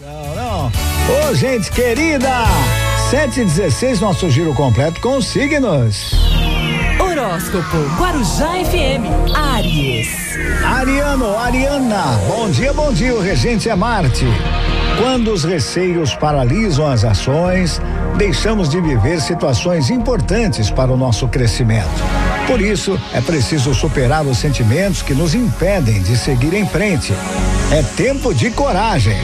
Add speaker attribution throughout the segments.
Speaker 1: Não, não. Ô, gente querida! 716, nosso giro completo com os signos.
Speaker 2: Horóscopo Guarujá FM. Aries.
Speaker 1: Ariano, Ariana, bom dia, bom dia. O regente é Marte. Quando os receios paralisam as ações, deixamos de viver situações importantes para o nosso crescimento. Por isso, é preciso superar os sentimentos que nos impedem de seguir em frente. É tempo de coragem.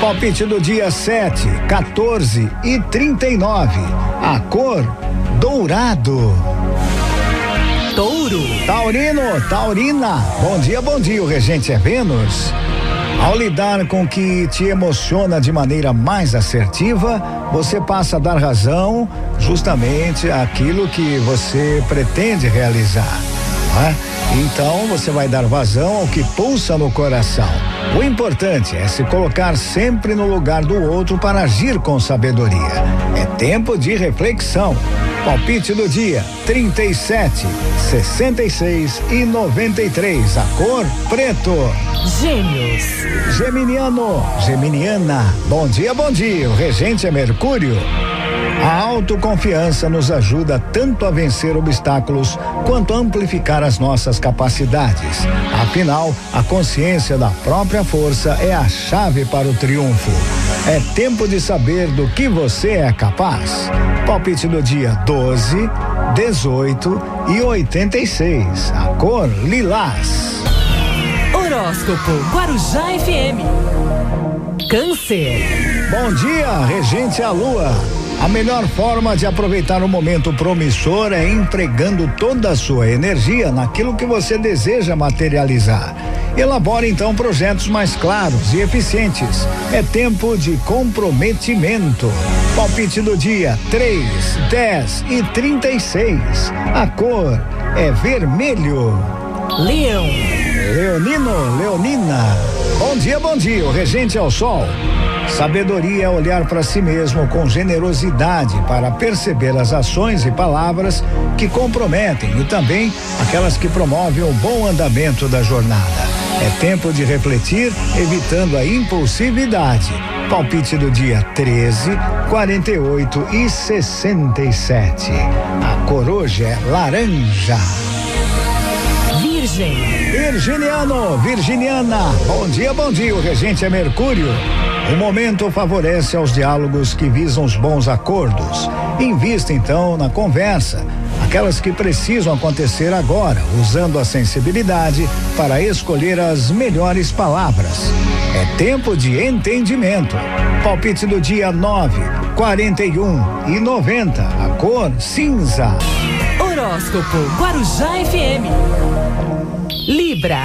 Speaker 1: Palpite do dia 7, 14 e 39. A cor dourado.
Speaker 2: Touro.
Speaker 1: Taurino, Taurina. Bom dia, bom dia. O regente é Vênus. Ao lidar com o que te emociona de maneira mais assertiva, você passa a dar razão justamente àquilo que você pretende realizar. é? Então você vai dar vazão ao que pulsa no coração. O importante é se colocar sempre no lugar do outro para agir com sabedoria. É tempo de reflexão. Palpite do dia: 37, 66 e 93. A cor preto.
Speaker 2: Gêmeos.
Speaker 1: Geminiano, Geminiana. Bom dia, bom dia. O regente é Mercúrio. A autoconfiança nos ajuda tanto a vencer obstáculos quanto a amplificar as nossas capacidades. Afinal, a consciência da própria força é a chave para o triunfo. É tempo de saber do que você é capaz. Palpite do dia 12, 18 e 86. A cor lilás.
Speaker 2: Horóscopo Guarujá FM. Câncer.
Speaker 1: Bom dia, regente a lua. A melhor forma de aproveitar o momento promissor é empregando toda a sua energia naquilo que você deseja materializar. Elabore então projetos mais claros e eficientes. É tempo de comprometimento. Palpite do dia: 3, 10 e 36. A cor é vermelho.
Speaker 2: Leão.
Speaker 1: Leonino, Leonina. Bom dia, bom dia. O regente é o sol. Sabedoria é olhar para si mesmo com generosidade para perceber as ações e palavras que comprometem e também aquelas que promovem o bom andamento da jornada. É tempo de refletir, evitando a impulsividade. Palpite do dia 13, 48 e 67. A cor hoje é laranja.
Speaker 2: Virgem.
Speaker 1: Virginiano, Virginiana, bom dia, bom dia. O regente é Mercúrio. O momento favorece aos diálogos que visam os bons acordos. Invista então na conversa, aquelas que precisam acontecer agora, usando a sensibilidade para escolher as melhores palavras. É tempo de entendimento. Palpite do dia 9, 41 e 90. A cor cinza.
Speaker 2: Horóscopo Guarujá FM. Libra.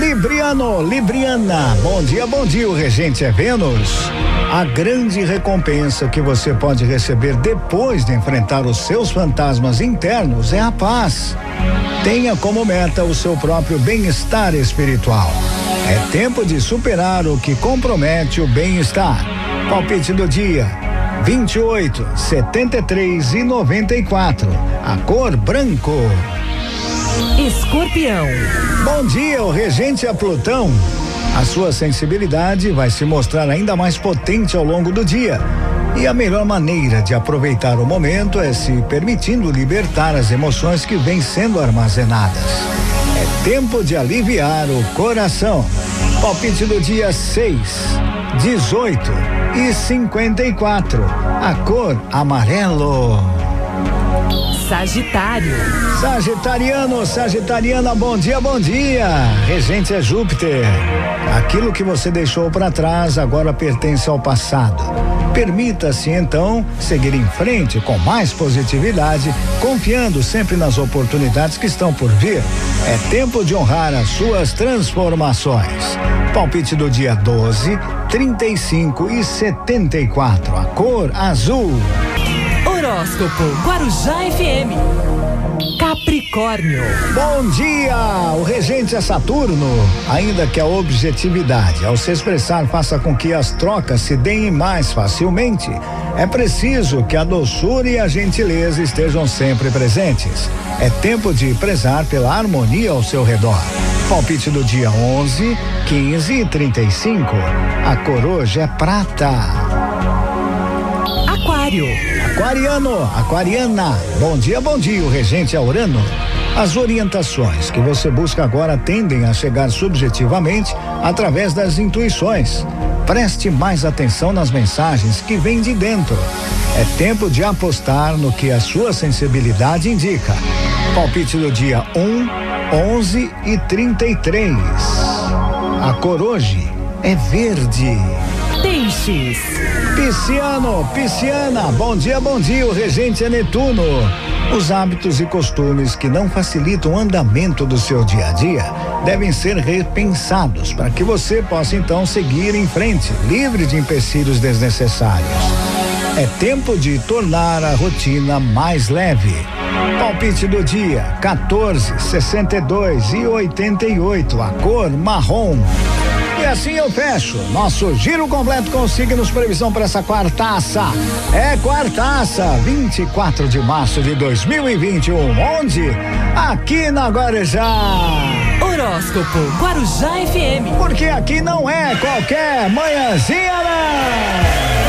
Speaker 1: Libriano, Libriana, bom dia, bom dia. O regente é Vênus. A grande recompensa que você pode receber depois de enfrentar os seus fantasmas internos é a paz. Tenha como meta o seu próprio bem-estar espiritual. É tempo de superar o que compromete o bem-estar. Palpite do dia: 28, 73 e 94. A cor branco.
Speaker 2: Escorpião.
Speaker 1: Bom dia, o regente é Plutão. A sua sensibilidade vai se mostrar ainda mais potente ao longo do dia. E a melhor maneira de aproveitar o momento é se permitindo libertar as emoções que vêm sendo armazenadas. É tempo de aliviar o coração. Palpite do dia 6, 18 e 54. A cor amarelo.
Speaker 2: Sagitário.
Speaker 1: Sagitariano, Sagitariana, bom dia, bom dia. Regente é Júpiter. Aquilo que você deixou para trás agora pertence ao passado. Permita-se então seguir em frente com mais positividade, confiando sempre nas oportunidades que estão por vir. É tempo de honrar as suas transformações. Palpite do dia 12, 35 e 74. A cor azul.
Speaker 2: Horóscopo Guarujá FM. Capricórnio.
Speaker 1: Bom dia! O regente é Saturno. Ainda que a objetividade, ao se expressar, faça com que as trocas se deem mais facilmente, é preciso que a doçura e a gentileza estejam sempre presentes. É tempo de prezar pela harmonia ao seu redor. Palpite do dia 11, 15 e 35. A coroja é prata.
Speaker 2: Aquário.
Speaker 1: Aquariano, aquariana. Bom dia, bom dia. O regente é Urano. As orientações que você busca agora tendem a chegar subjetivamente através das intuições. Preste mais atenção nas mensagens que vêm de dentro. É tempo de apostar no que a sua sensibilidade indica. Palpite do dia 1, 11 e 33. A cor hoje é verde.
Speaker 2: Peixes.
Speaker 1: Pisciano, pisciana, bom dia, bom dia. O regente é Netuno. Os hábitos e costumes que não facilitam o andamento do seu dia a dia devem ser repensados para que você possa então seguir em frente, livre de empecilhos desnecessários. É tempo de tornar a rotina mais leve. Palpite do dia: 14, 62 e 88. A cor marrom. E assim eu fecho nosso giro completo com signos previsão para essa quartaça. É quartaça, 24 de março de 2021. Onde? Aqui na Guarujá.
Speaker 2: Horóscopo Guarujá FM.
Speaker 1: Porque aqui não é qualquer manhãzinha, não.